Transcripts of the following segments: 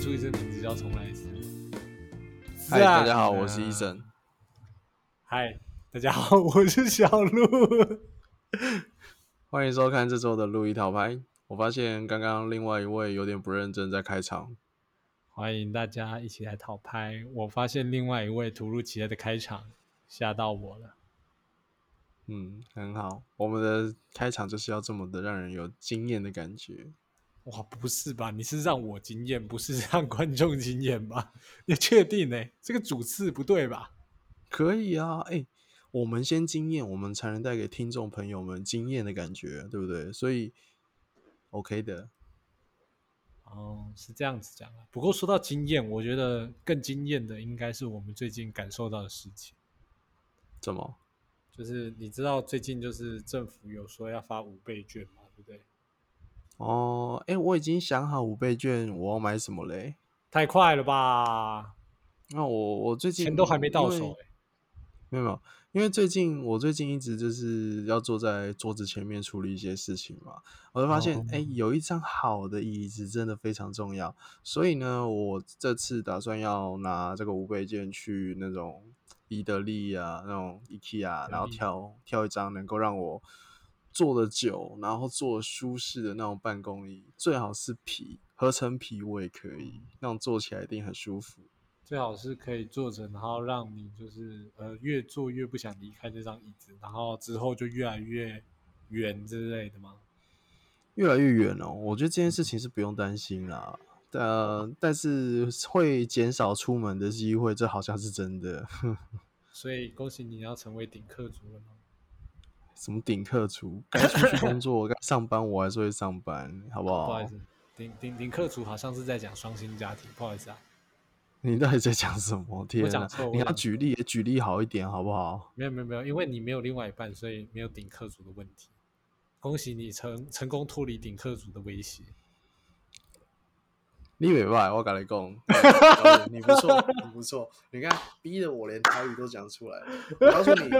出一次名字就要重来一次。嗨，大家好，我是医生。嗨，大家好，我是小鹿。欢迎收看这周的路易淘拍。我发现刚刚另外一位有点不认真在开场。欢迎大家一起来讨拍。我发现另外一位突如其来的开场吓到我了。嗯，很好。我们的开场就是要这么的让人有惊艳的感觉。哇，不是吧？你是让我惊艳，不是让观众惊艳吧？你确定呢？这个主次不对吧？可以啊，哎，我们先惊艳，我们才能带给听众朋友们惊艳的感觉，对不对？所以，OK 的。哦，是这样子讲啊。不过说到惊艳，我觉得更惊艳的应该是我们最近感受到的事情。怎么？就是你知道最近就是政府有说要发五倍券嘛，对不对？哦，哎，我已经想好五倍券我要买什么嘞？太快了吧？那我我最近钱都还没到手哎。没有没有，因为最近我最近一直就是要坐在桌子前面处理一些事情嘛，我就发现哎，有一张好的椅子真的非常重要，所以呢，我这次打算要拿这个五倍券去那种伊德利啊，那种 IKEA，然后挑挑一张能够让我坐的久，然后坐舒适的那种办公椅，最好是皮合成皮我也可以，那种坐起来一定很舒服。最好是可以坐着，然后让你就是呃越坐越不想离开这张椅子，然后之后就越来越远之类的吗？越来越远哦，我觉得这件事情是不用担心啦。呃，但是会减少出门的机会，这好像是真的。所以恭喜你要成为顶客族了吗？什么顶客族？该出去工作、该上班，我还是会上班，好不好？不好意思，顶顶顶客族好像是在讲双薪家庭，不好意思啊。你到底在讲什么？天哪！你要举例，举例好一点，好不好？没有没有没有，因为你没有另外一半，所以没有顶客族的问题。恭喜你成成功脱离顶客族的威胁。你没办我跟你讲，你不错，你不错。你看，逼得我连台语都讲出来了。我告诉你，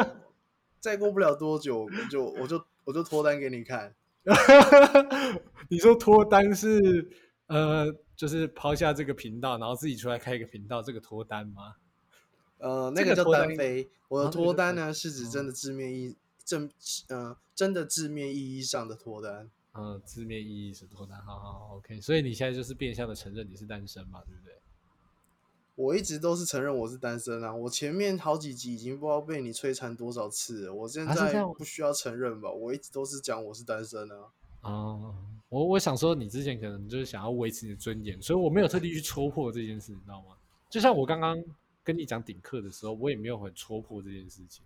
再过不了多久，就我就我就脱单给你看。你说脱单是呃？就是抛下这个频道，然后自己出来开一个频道，这个脱单吗？呃，那个叫单飞。我的脱单呢，是指真的字面意正呃真的字面意义上的脱单。嗯，字面意义是脱单，好好好 OK。所以你现在就是变相的承认你是单身嘛，对不对？我一直都是承认我是单身啊。我前面好几集已经不知道被你摧残多少次了，我现在不需要承认吧？我一直都是讲我是单身啊。啊。我我想说，你之前可能就是想要维持你的尊严，所以我没有特地去戳破这件事，你知道吗？就像我刚刚跟你讲顶客的时候，我也没有很戳破这件事情，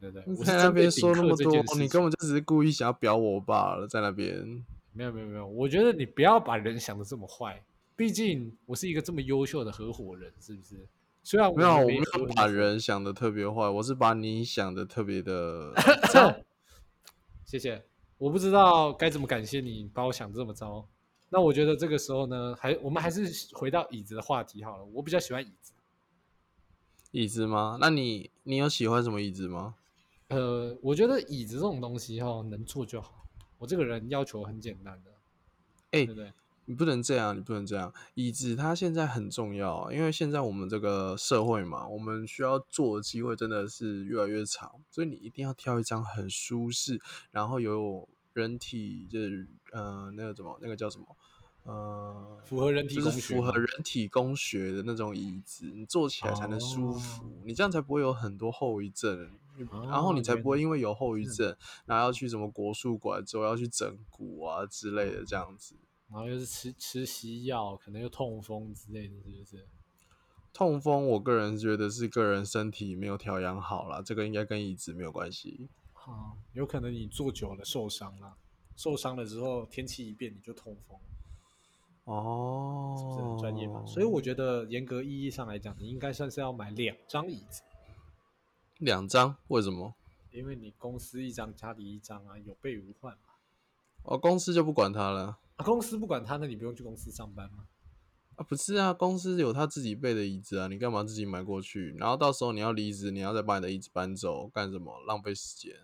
对不对？我在那边说那么多，你根本就只是故意想要表我罢了，在那边。没有没有没有，我觉得你不要把人想的这么坏，毕竟我是一个这么优秀的合伙人，是不是？虽然没有，我没有把人想的特别坏，我是把你想的特别的。谢谢。我不知道该怎么感谢你把我想这么糟。那我觉得这个时候呢，还我们还是回到椅子的话题好了。我比较喜欢椅子。椅子吗？那你你有喜欢什么椅子吗？呃，我觉得椅子这种东西哈，能坐就好。我这个人要求很简单的。哎，对不对？你不能这样，你不能这样。椅子它现在很重要，因为现在我们这个社会嘛，我们需要坐的机会真的是越来越长，所以你一定要挑一张很舒适，然后有人体就是呃那个什么那个叫什么呃符合人体就是符合人体工学的那种椅子，你坐起来才能舒服，你这样才不会有很多后遗症，然后你才不会因为有后遗症，然后要去什么国术馆之后要去整骨啊之类的这样子。然后又是吃吃西药，可能又痛风之类的，是不是？痛风，我个人觉得是个人身体没有调养好了，这个应该跟椅子没有关系。好，有可能你坐久了受伤了，受伤了之后天气一变你就痛风。哦，是不是很专业嘛？所以我觉得严格意义上来讲，你应该算是要买两张椅子。两张？为什么？因为你公司一张，家里一张啊，有备无患嘛。哦，公司就不管他了。公司不管他，那你不用去公司上班吗？啊，不是啊，公司有他自己备的椅子啊，你干嘛自己买过去？然后到时候你要离职，你要再把你的椅子搬走，干什么？浪费时间。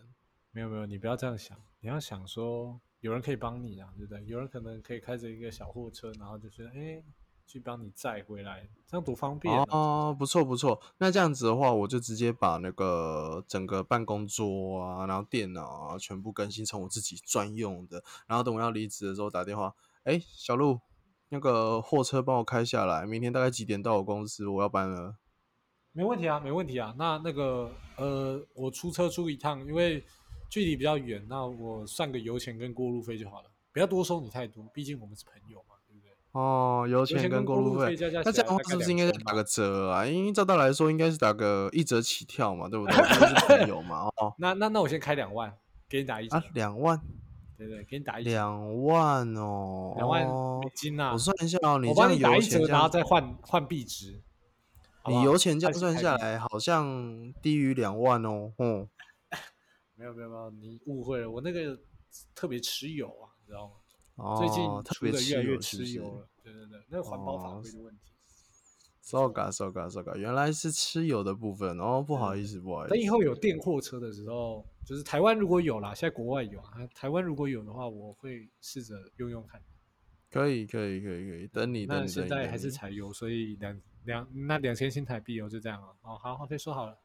没有没有，你不要这样想，你要想说有人可以帮你啊，对不对？有人可能可以开着一个小货车，然后就是，哎，去帮你载回来，这样多方便啊！哦，不错不错。那这样子的话，我就直接把那个整个办公桌啊，然后电脑啊，全部更新成我自己专用的。然后等我要离职的时候打电话，哎，小鹿，那个货车帮我开下来，明天大概几点到我公司？我要搬了。没问题啊，没问题啊。那那个呃，我出车出一趟，因为距离比较远，那我算个油钱跟过路费就好了，不要多收你太多，毕竟我们是朋友嘛。哦，油钱跟过路费，那这样的话是不是应该再打个折啊？因为照道来说应该是打个一折起跳嘛，对不对？是朋友嘛，哦。那那那我先开两万，给你打一折。啊，两万？对对，给你打一折。两万哦，两万美金啊！我算一下哦，你这样打一折，然后再换换币值。你油钱这样算下来，好像低于两万哦。嗯，没有没有没有，你误会了，我那个特别持有啊，你知道吗？最近特别越来越吃油了，对对对，那个环保法规的问题。so ga so ga so ga，原来是吃油的部分哦，不好意思不好意思。等以后有电货车的时候，就是台湾如果有啦，现在国外有啊，台湾如果有的话，我会试着用用看。可以可以可以可以，等你等你。那现在还是柴油，所以两两那两千新台币哦，就这样了。哦，好，，OK，说好了。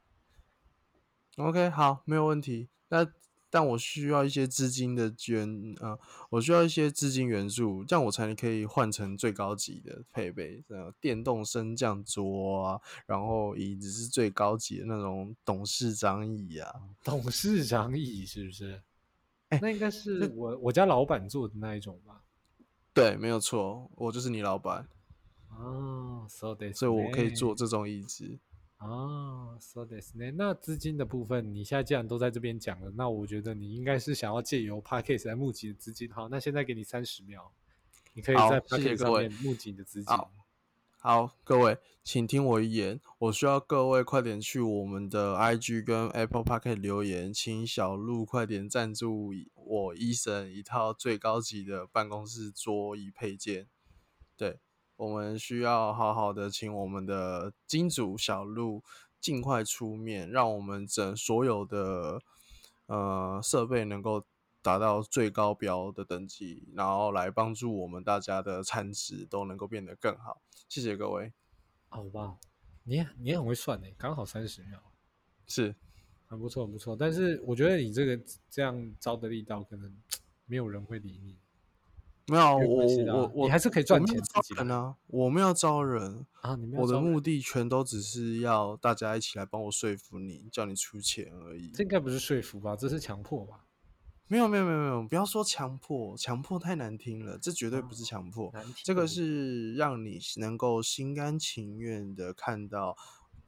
OK，好，没有问题。那。但我需要一些资金的捐，呃，我需要一些资金援助，这样我才能可以换成最高级的配备，呃，电动升降桌啊，然后椅子是最高级的那种董事长椅啊，董事长椅是不是？哎，那应该是我我家老板坐的那一种吧？对，没有错，我就是你老板。哦，so this，所以我可以坐这种椅子。哦，so this 呢？那资金的部分，你现在既然都在这边讲了，那我觉得你应该是想要借由 p a c k a g e 来募集的资金。好，那现在给你三十秒，你可以在 p a c k a g e 上面募集你的资金。好，各位，请听我一言，我需要各位快点去我们的 IG 跟 Apple p a c k e 留言，请小鹿快点赞助我医生一套最高级的办公室桌椅配件。对。我们需要好好的请我们的金主小鹿尽快出面，让我们整所有的呃设备能够达到最高标的等级，然后来帮助我们大家的产值都能够变得更好。谢谢各位。好吧，你你很会算呢，刚好三十秒，是很不错很不错。但是我觉得你这个这样招的力道，可能没有人会理你。没有，我我我你还是可以赚钱招人啊！我们要招人啊！你我的目的全都只是要大家一起来帮我说服你，叫你出钱而已。这应该不是说服吧？这是强迫吧？没有没有没有没有，不要说强迫，强迫太难听了，这绝对不是强迫，这个是让你能够心甘情愿的看到。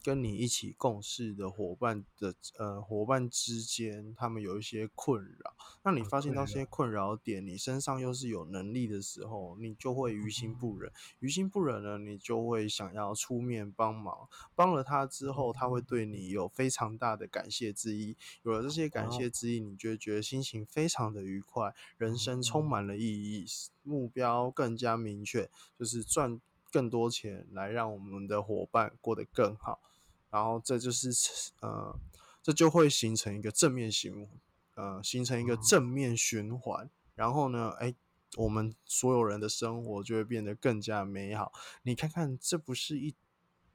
跟你一起共事的伙伴的呃伙伴之间，他们有一些困扰，那你发现到这些。困扰点，你身上又是有能力的时候，你就会于心不忍，于心不忍呢，你就会想要出面帮忙，帮了他之后，他会对你有非常大的感谢之意，有了这些感谢之意，你就会觉得心情非常的愉快，人生充满了意义，目标更加明确，就是赚更多钱来让我们的伙伴过得更好。然后这就是呃，这就会形成一个正面循，呃，形成一个正面循环。然后呢，哎，我们所有人的生活就会变得更加美好。你看看，这不是一，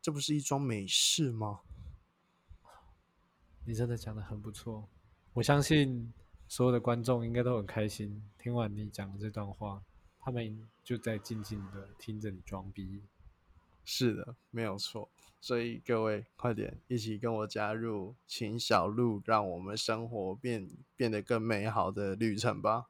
这不是一桩美事吗？你真的讲的很不错，我相信所有的观众应该都很开心，听完你讲的这段话，他们就在静静的听着你装逼。是的，没有错。所以各位快点一起跟我加入，请小鹿让我们生活变变得更美好的旅程吧。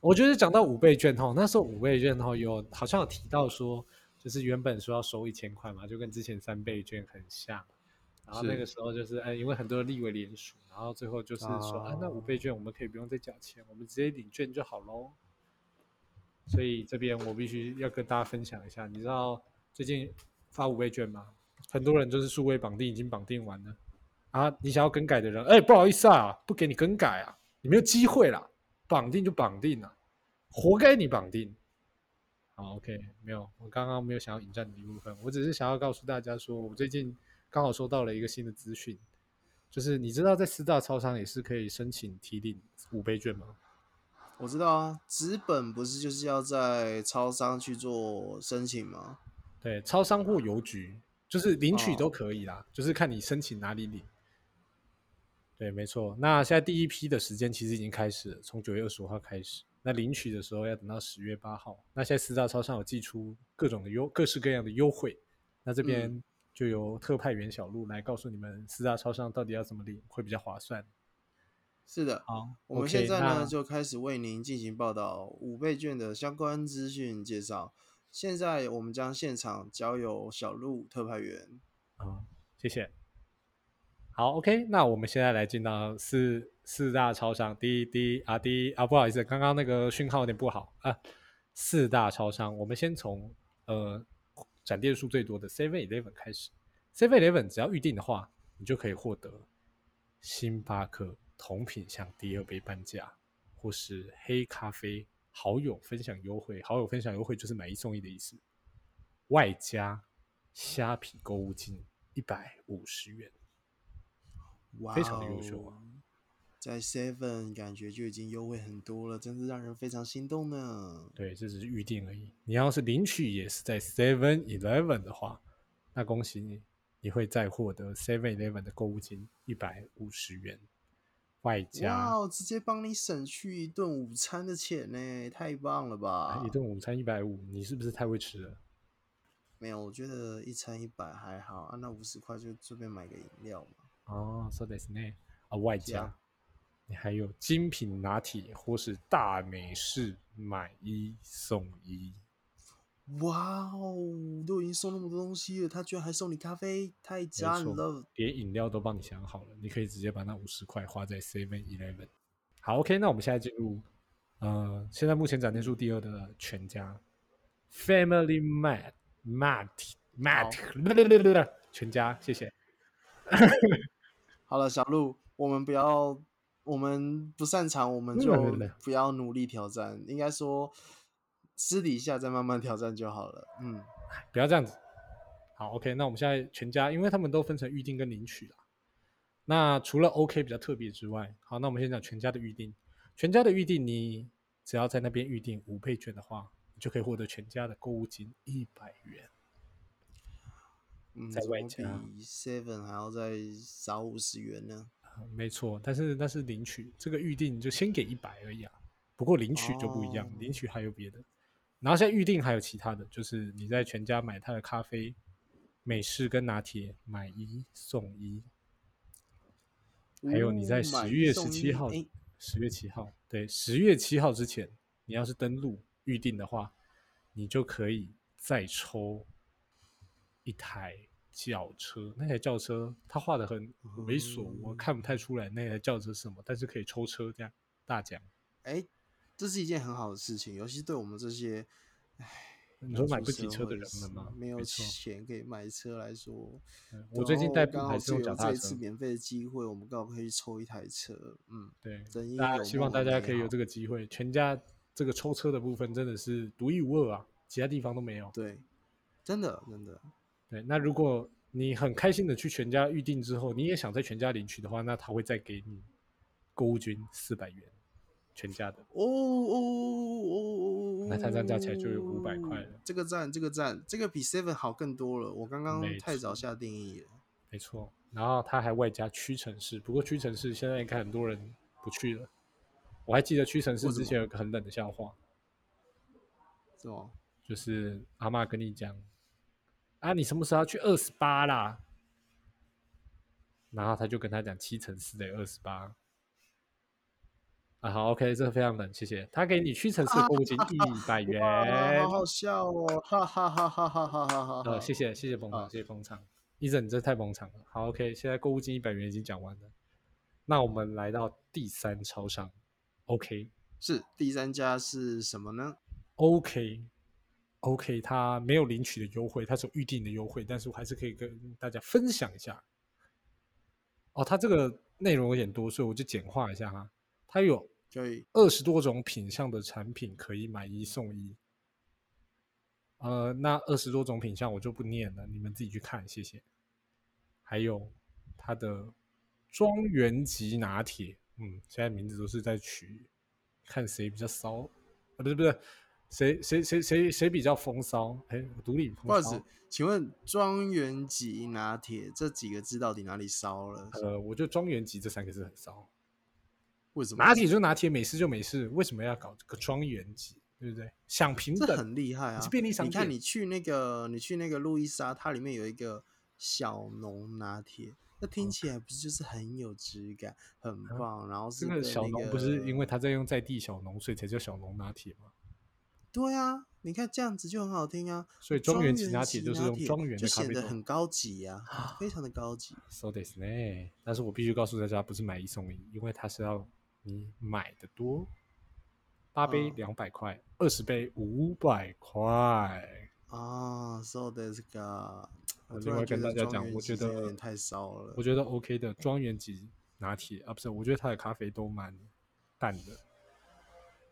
我觉得讲到五倍券哈，那时候五倍券哈有好像有提到说，就是原本说要收一千块嘛，就跟之前三倍券很像。然后那个时候就是哎，因为很多立委联署，然后最后就是说啊，那五倍券我们可以不用再缴钱，我们直接领券就好喽。所以这边我必须要跟大家分享一下，你知道最近发五倍券吗？很多人就是数位绑定已经绑定完了啊！你想要更改的人，哎，不好意思啊，不给你更改啊，你没有机会啦。绑定就绑定了，活该你绑定。好，OK，没有，我刚刚没有想要引战的一部分，我只是想要告诉大家说，我最近刚好收到了一个新的资讯，就是你知道在四大超商也是可以申请提领五倍券吗？我知道啊，纸本不是就是要在超商去做申请吗？对，超商或邮局，就是领取都哦可以啦，就是看你申请哪里领。对，没错。那现在第一批的时间其实已经开始了，从九月二十五号开始。那领取的时候要等到十月八号。那现在四大超商有寄出各种的优各式各样的优惠，那这边就由特派员小路来告诉你们四大超商到底要怎么领会比较划算。是的，好，我们现在呢那就开始为您进行报道五倍券的相关资讯介绍。现在我们将现场交由小鹿特派员。啊、谢谢。好，OK，那我们现在来进到四四大超商，第一第一啊第一啊，不好意思，刚刚那个讯号有点不好啊。四大超商，我们先从呃展店数最多的 Seven Eleven 开始。Seven Eleven 只要预定的话，你就可以获得星巴克同品项第二杯半价，或是黑咖啡好友分享优惠。好友分享优惠就是买一送一的意思，外加虾皮购物金一百五十元。哇、哦，非常的优秀啊！在 Seven 感觉就已经优惠很多了，真是让人非常心动呢。对，这只是预定而已。你要是领取也是在 Seven Eleven 的话，那恭喜你，你会再获得 Seven Eleven 的购物金一百五十元，外加哇，直接帮你省去一顿午餐的钱呢，太棒了吧！一顿午餐一百五，你是不是太会吃了？没有，我觉得一餐一百还好啊，那五十块就顺便买个饮料嘛。哦，so that's ne 啊，外加啊你还有精品拿铁或是大美式买一送一。哇哦，都已经送那么多东西了，他居然还送你咖啡，太赞了！连饮料都帮你想好了，你可以直接把那五十块花在 Seven Eleven。好，OK，那我们现在进入呃，现在目前展店数第二的全家 Family Mart Mart Mart 全家，谢谢。好了，小鹿，我们不要，我们不擅长，我们 就不要努力挑战，应该说私底下再慢慢挑战就好了。嗯，不要这样子。好，OK，那我们现在全家，因为他们都分成预定跟领取了。那除了 OK 比较特别之外，好，那我们先讲全家的预定。全家的预定，你只要在那边预定五倍券的话，你就可以获得全家的购物金一百元。嗯，在怎么外加比 Seven 还要再少五十元呢？呃没错，但是但是领取，这个预定就先给一百而已啊。不过领取就不一样，哦领取还有别的。然后现在预定还有其他的，就是你在全家买他的咖啡、美式跟拿铁，买一送一。还有你在十月十七号十月七号，对，十月七号之前，你要是登录预定的话，你就可以再抽一台轿车。那台轿车他画的很猥琐，我嗯看不太出来那台轿车是什么，但是可以抽车这样大奖。哎，这是一件很好的事情，尤其对我们这些你说买不起车的人们吗？没有，钱可以买车来说，嗯我最近代步刚好还是用就有脚踏车这一次。免费的机会，我们刚好可以抽一台车。嗯，对真，大家希望大家可以有这个机会。全家这个抽车的部分真的是独一无二啊，其他地方都没有。对，真的真的，对，那如果你很开心的去全家预定之后，你也想在全家领取的话，那他会再给你购物金四百元，全家的。哦哦哦哦，那他这样加起来就有五百块了这个赞，这个赞，这个比 Seven 好更多了。我刚刚太早下定义了。没错，然后他还外加屈臣氏，不过屈臣氏现在应该很多人不去了。我还记得屈臣氏之前有个很冷的笑话，是吗？就是阿嬷跟你讲啊，你什么时候要去二十八啦？然后他就跟他讲七乘四等于二十八。啊，好，OK，这个非常冷，谢谢。他给你屈臣氏购物金一百 元，哇，好好笑哦！哈哈哈哈哈哈哈哈！呃，谢谢谢谢捧场，啊谢谢捧场。医生，你这太捧场了。好，OK，现在购物金一百元已经讲完了，那我们来到第三超商，OK 是第三家是什么呢？OK OK，它没有领取的优惠，它是有预定的优惠，但是我还是可以跟大家分享一下。哦，它这个内容有点多，所以我就简化一下哈。它有可以二十多种品相的产品可以买一送一。呃，那二十多种品相我就不念了，你们自己去看，谢谢。还有它的庄园级拿铁，嗯，现在名字都是在取看谁比较骚，啊，不是不是，谁谁谁谁谁比较风骚？哎，独立风骚不好意思。，请问庄园级拿铁这几个字到底哪里骚了？呃，我觉得庄园级这三个字很骚。为什么？拿铁就拿铁，美式就美式，为什么要搞这个庄园级？对不对？想平等，这很厉害啊！便利商你看，你去那个，你去那个路易莎，它里面有一个小农拿铁，那听起来不是就是很有质感，很棒。然后是跟这个小农不是因为他在用在地小农，所以才叫小农拿铁吗？对啊，你看这样子就很好听啊。所以庄园级级拿铁就是用铁庄园就的咖啡豆。显得很高级呀、非常的高级。So this 呢？但是我必须告诉大家，不是买一送一，因为它是要你买的多，八杯嗯两百块，二十杯五百块。啊，so this 个，我突另外然觉得跟大家讲，我觉得有点太少了我。觉得 OK 的庄园级拿铁啊，不是，我觉得它的咖啡都蛮淡的。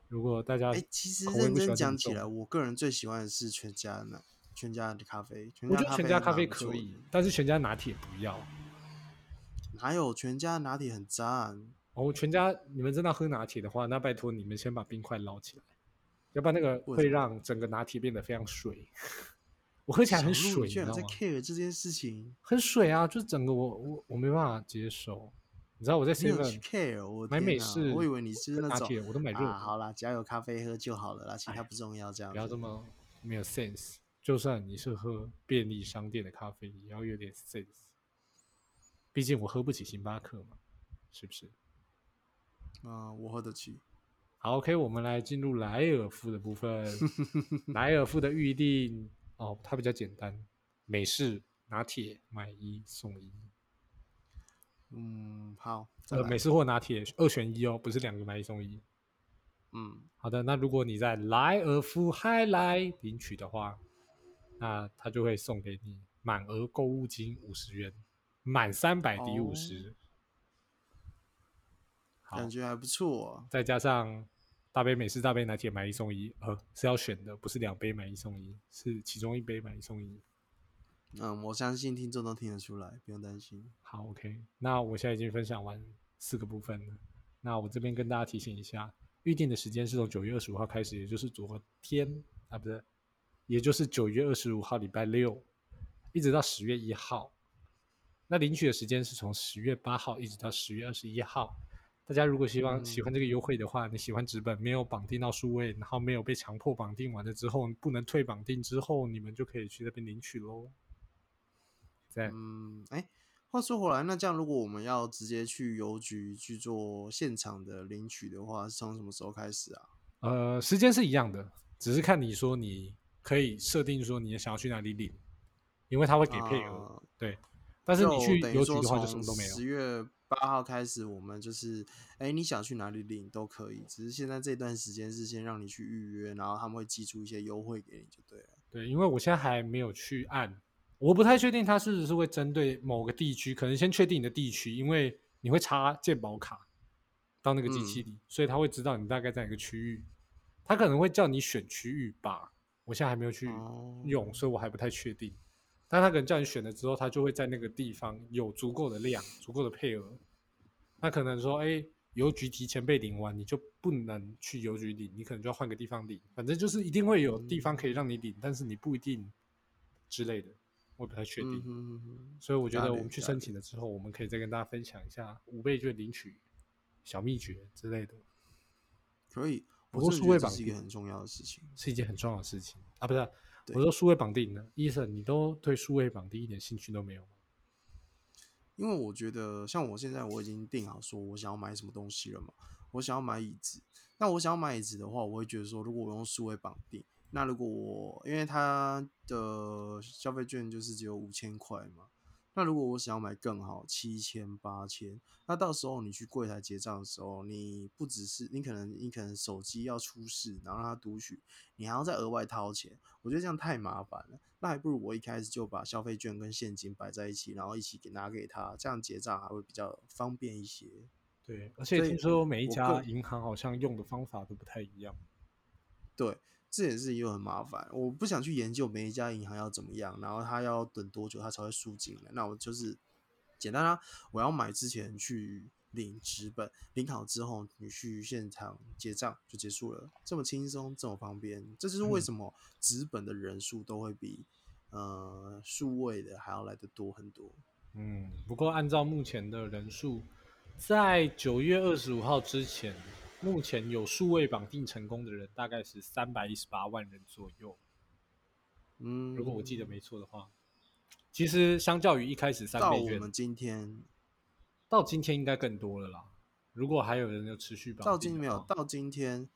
如果大家哎、其实认真讲起来，我个人最喜欢的是全家的全家的咖啡。全我觉得全家咖啡可以，但是全家拿铁不要。哪有全家拿铁很赞？哦，全家你们真的要喝拿铁的话，那拜托你们先把冰块捞起来，要不然那个会让整个拿铁变得非常水。我喝起来很水，你知道吗？care 这件事情，很水啊，就是整个我我我没办法接受。你知道我在 care？我买美式我以为你是那种跟拿铁我都买热啊，好啦，只要有咖啡喝就好了啦，其他不重要。这样不要这么没有 sense。就算你是喝便利商店的咖啡，也要有点 sense。毕竟我喝不起星巴克嘛，是不是？啊，我喝得起。好，OK，我们来进入莱尔夫的部分。莱尔夫的预定哦，它比较简单，美式拿铁买一送一，嗯，好，呃，美式或拿铁二选一哦，不是两个买一送一。嗯，好的，那如果你在莱尔富嗨来领取的话，那他就会送给你满额购物金五十元，满三百抵五十。好，感觉还不错、啊。再加上大杯美式大杯拿铁买一送一，呃，是要选的，不是两杯买一送一，是其中一杯买一送一。嗯，我相信听众都听得出来，不用担心。好，OK，那我现在已经分享完四个部分了。那我这边跟大家提醒一下，预定的时间是从九月二十五号开始，也就是昨天啊，不是，也就是九月二十五号礼拜六，一直到十月一号。那领取的时间是从十月八号一直到十月二十一号。大家如果希望、喜欢这个优惠的话，你喜欢纸本没有绑定到数位，然后没有被强迫绑定完了之后不能退绑定之后，你们就可以去那边领取喽。在嗯，哎、话说回来，那这样如果我们要直接去邮局去做现场的领取的话，是从什么时候开始啊？呃，时间是一样的，只是看你说你可以设定说你想要去哪里领，因为他会给配额，啊对。但是你去邮局的话就什么都没十有。月八号开始，我们就是，哎、你想去哪里领都可以，只是现在这段时间是先让你去预约，然后他们会寄出一些优惠给你就对了。对，因为我现在还没有去按，我不太确定它是不是会针对某个地区，可能先确定你的地区，因为你会插健保卡到那个机器里，所以他会知道你大概在哪个区域，他可能会叫你选区域吧。我现在还没有去哦用，所以我还不太确定。但他可能叫你选了之后，他就会在那个地方有足够的量、足够的配额。那可能说，哎，邮局提前被领完，你就不能去邮局领，你可能就要换个地方领。反正就是一定会有地方可以让你领，但是你不一定之类的，我不太确定。所以我觉得我们去申请了之后，我们可以再跟大家分享一下五倍券领取小秘诀之类的，可以。不过数位绑定觉得这是一个很重要的事情。是一件很重要的事情啊！不是我说数位绑定呢，医生，你都对数位绑定一点兴趣都没有吗？因为我觉得，像我现在我已经定好说我想要买什么东西了嘛，我想要买椅子。那我想要买椅子的话，我会觉得说，如果我用数位绑定，那如果我因为它的消费券就是只有五千块嘛，那如果我想要买更好，七千、八千，那到时候你去柜台结账的时候，你不只是你可能你可能手机要出示，然后让他读取，你还要再额外掏钱，我觉得这样太麻烦了。那还不如我一开始就把消费券跟现金摆在一起，然后一起给拿给他，这样结账还会比较方便一些。对，而且听说每一家银行好像用的方法都不太一样。对，这也是又很麻烦。我不想去研究每一家银行要怎么样，然后它要等多久它才会输进来。那我就是简单啊，我要买之前去领纸本，领好之后你去现场结账就结束了，这么轻松，这么方便，这就是为什么纸本的人数都会比呃数位的还要来的多很多。嗯，不过按照目前的人数，在九月二十五号之前，目前有数位绑定成功的人大概是三百一十八万人左右。嗯，如果我记得没错的话，其实相较于一开始三到倍券，我们今天到今天应该更多了啦。如果还有人有持续绑到定到今没有到今天，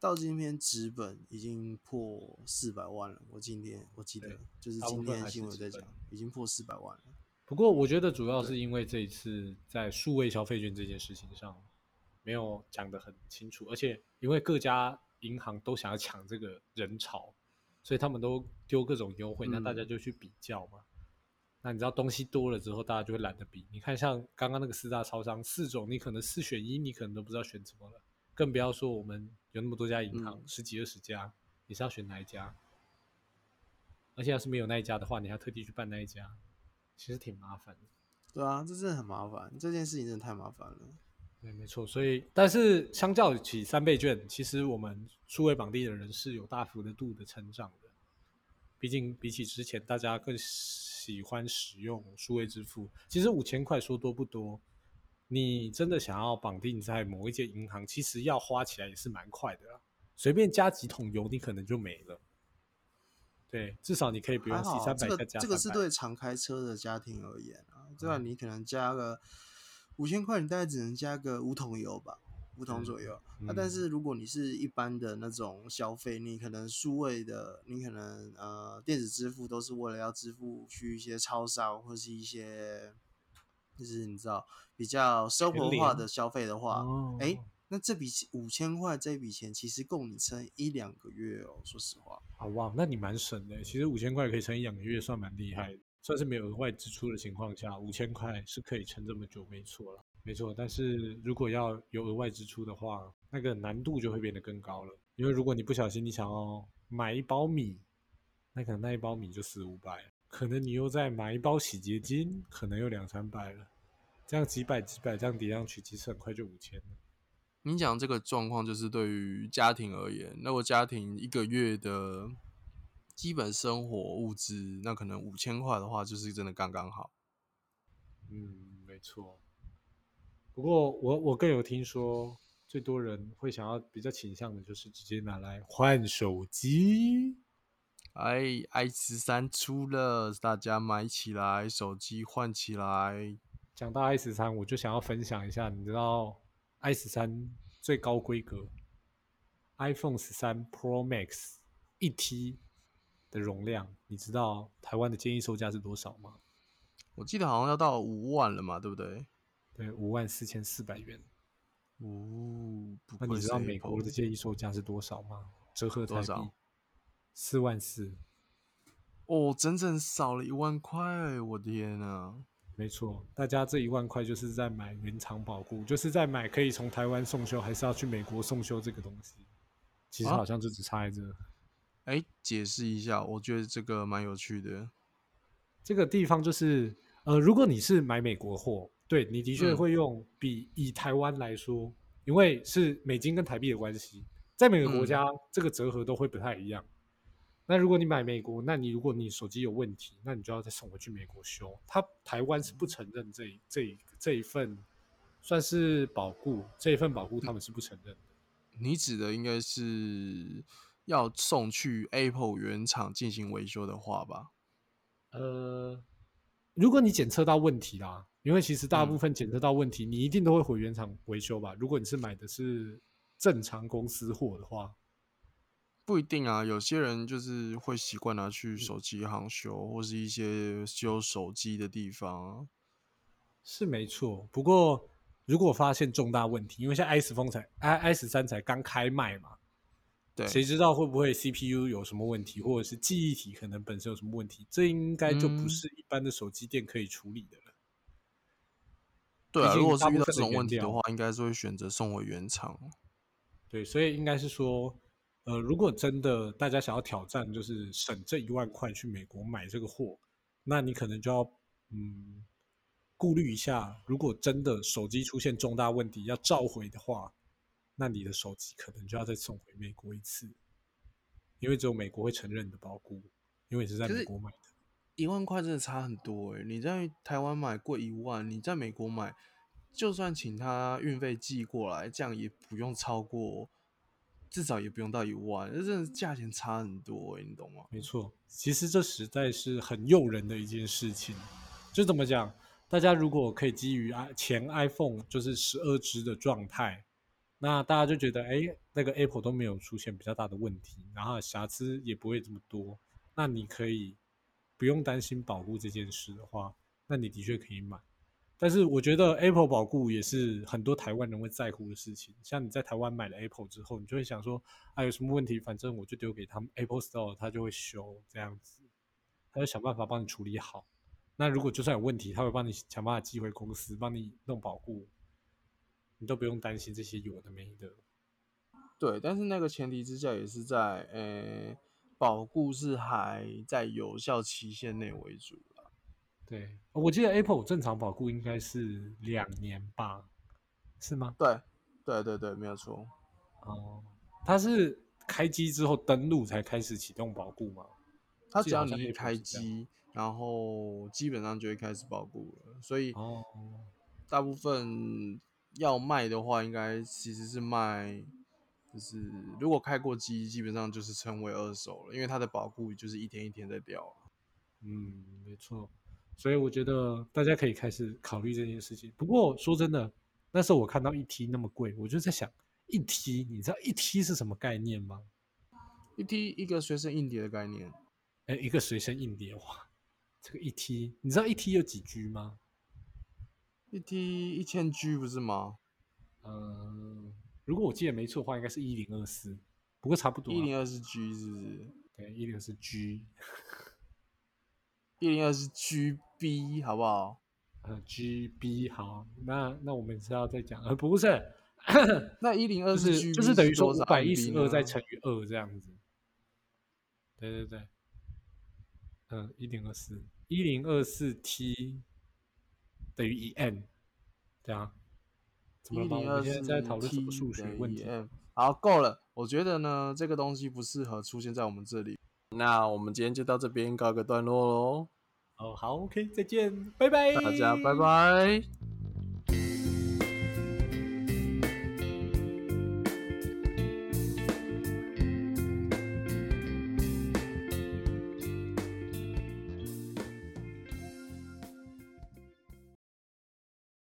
到今天纸本已经破四百万了。我今天我记得就是今天新闻在讲，已经破四百万了。不过我觉得主要是因为这一次在数位消费券这件事情上没有讲得很清楚，而且因为各家银行都想要抢这个人潮，所以他们都丢各种优惠，那大家就去比较嘛。那你知道东西多了之后，大家就会懒得比。你看像刚刚那个四大超商四种，你可能四选一，你可能都不知道选什么了，更不要说我们有那么多家银行，嗯十几二十家，你是要选哪一家？而且要是没有那一家的话，你还特地去办那一家，其实挺麻烦的。对啊，这真的很麻烦，这件事情真的太麻烦了。对，没错。所以，但是相较起三倍券，其实我们数位绑定的人是有大幅的度的成长的。毕竟比起之前，大家更喜欢使用数位支付。其实五千块说多不多，你真的想要绑定在某一间银行，其实要花起来也是蛮快的啦。随便加几桶油，你可能就没了。对，至少你可以不用，洗三百这个加300这个是对常开车的家庭而言啊，对吧？嗯你可能加个五千块，你大概只能加个五桶油吧，五桶左右。那、但嗯是如果你是一般的那种消费，你可能数位的，你可能呃电子支付都是为了要支付去一些超商或是一些，就是你知道比较生活化的消费的话，哦哎、那这笔五千块这笔钱其实够你撑一两个月哦，说实话。好哇，那你蛮省的。其实五千块可以撑一两个月，算蛮厉害的。算是没有额外支出的情况下，五千块是可以撑这么久，没错了，没错。但是如果要有额外支出的话，那个难度就会变得更高了。因为如果你不小心你想要买一包米，那可能那一包米就四五百，可能你又再买一包洗洁精，可能又两三百了。这样几百几百这样叠上去，其实很快就五千了。你讲这个状况，就是对于家庭而言，那我家庭一个月的基本生活物资，那可能五千块的话，就是真的刚刚好。嗯，没错。不过我我更有听说，最多人会想要比较倾向的就是直接拿来换手机。哎，i 十三出了，大家买起来，手机换起来。讲到 i 十三，我就想要分享一下，你知道 i 十三最高规格 iPhone 十三 Pro Max 一 T 的容量，你知道台湾的建议售价是多少吗？我记得好像要到五万了嘛，对不对？对，五万四千四百元。哦，你知道美国的建议售价是多少吗？折合台币多少四万四。哦，整整少了一万块，我天啊！没错，大家这一万块就是在买原厂保固，就是在买可以从台湾送修，还是要去美国送修这个东西。其实啊好像就只差在这。哎，解释一下，我觉得这个蛮有趣的。这个地方就是，呃，如果你是买美国货，对你的确嗯会用比以台湾来说，因为是美金跟台币的关系，在每个国嗯家这个折合都会不太一样。那如果你买美国，那你如果你手机有问题，那你就要再送回去美国修。他台湾是不承认这这一这一份算是保护，这一份保护他们是不承认的。你指的应该是要送去 Apple 原厂进行维修的话吧？呃，如果你检测到问题啦，因为其实大嗯部分检测到问题，你一定都会回原厂维修吧。如果你是买的是正常公司货的话，不一定啊，有些人就是会习惯拿嗯去手机行修，或是一些修手机的地方啊。是没错。不过如果发现重大问题，因为像 i 十风才 i i 十三才刚开卖嘛，对，谁知道会不会 CPU 有什么问题，或者是记忆体可能本身有什么问题？这应该就不嗯是一般的手机店可以处理的了。对啊，如果是遇到这种问题的话，应该是会选择送回原厂。对，所以应该是说，呃，如果真的大家想要挑战，就是省这一万块去美国买这个货，那你可能就要，嗯，顾虑一下，如果真的手机出现重大问题要召回的话，那你的手机可能就要再送回美国一次，因为只有美国会承认你的保固，因为你是在美国买的。一万块真的差很多诶、你在台湾买贵一万，你在美国买，就算请他运费寄过来，这样也不用超过，至少也不用到一万，这真的价钱差很多诶、你懂吗？没错，其实这实在是很诱人的一件事情。就怎么讲？大家如果可以基于 i 前 iPhone 就是十二支的状态，那大家就觉得，哎，那个 Apple 都没有出现比较大的问题，然后瑕疵也不会这么多，那你可以不用担心保护这件事的话，那你的确可以买。但是我觉得 Apple 保护也是很多台湾人会在乎的事情。像你在台湾买了 Apple 之后，你就会想说，啊，有什么问题，反正我就丢给他们 Apple Store，他就会修这样子，他就想办法帮你处理好。那如果就算有问题，他会帮你想办法寄回公司，帮你弄保护，你都不用担心这些有的没的。对，但是那个前提之下也是在，呃、保固是还在有效期限内为主啦。对，我记得 Apple 正常保固应该是两年吧，是吗？对，对对对，没有错。哦，它是开机之后登录才开始启动保固吗？它只要你一开机，然后基本上就会开始保固了，所以哦，大部分要卖的话，应该其实是卖，就是如果开过机，基本上就是称为二手了，因为它的保护就是一天一天在掉。嗯，没错。所以我觉得大家可以开始考虑这件事情。不过说真的，那时候我看到一 T 那么贵，我就在想，一 T 你知道一 T 是什么概念吗？一 T 一个随身硬碟的概念，哎，一个随身硬碟，哇，这个一 T，你知道一 T 有几 G 吗？一 T 一千 G 不是吗？嗯，如果我记得没错的话，应该是一零二四，不过差不多、啊。一零二四 G 是不是？对，一零二四 G，一零二四 GB 好不好？呃，GB 好，那那我们是要再讲，呃，不是，那一零二就是 GB 就是等于说五百一十二再乘以二这样子。对对对，嗯，一零二四，一零二四 T 等于一 N，对啊。怎么了吗？我们现在在讨论什么数学问题？M。好，够了。我觉得呢，这个东西不适合出现在我们这里。那我们今天就到这边告个段落喽，哦，好，OK，再见，拜拜，大家拜拜。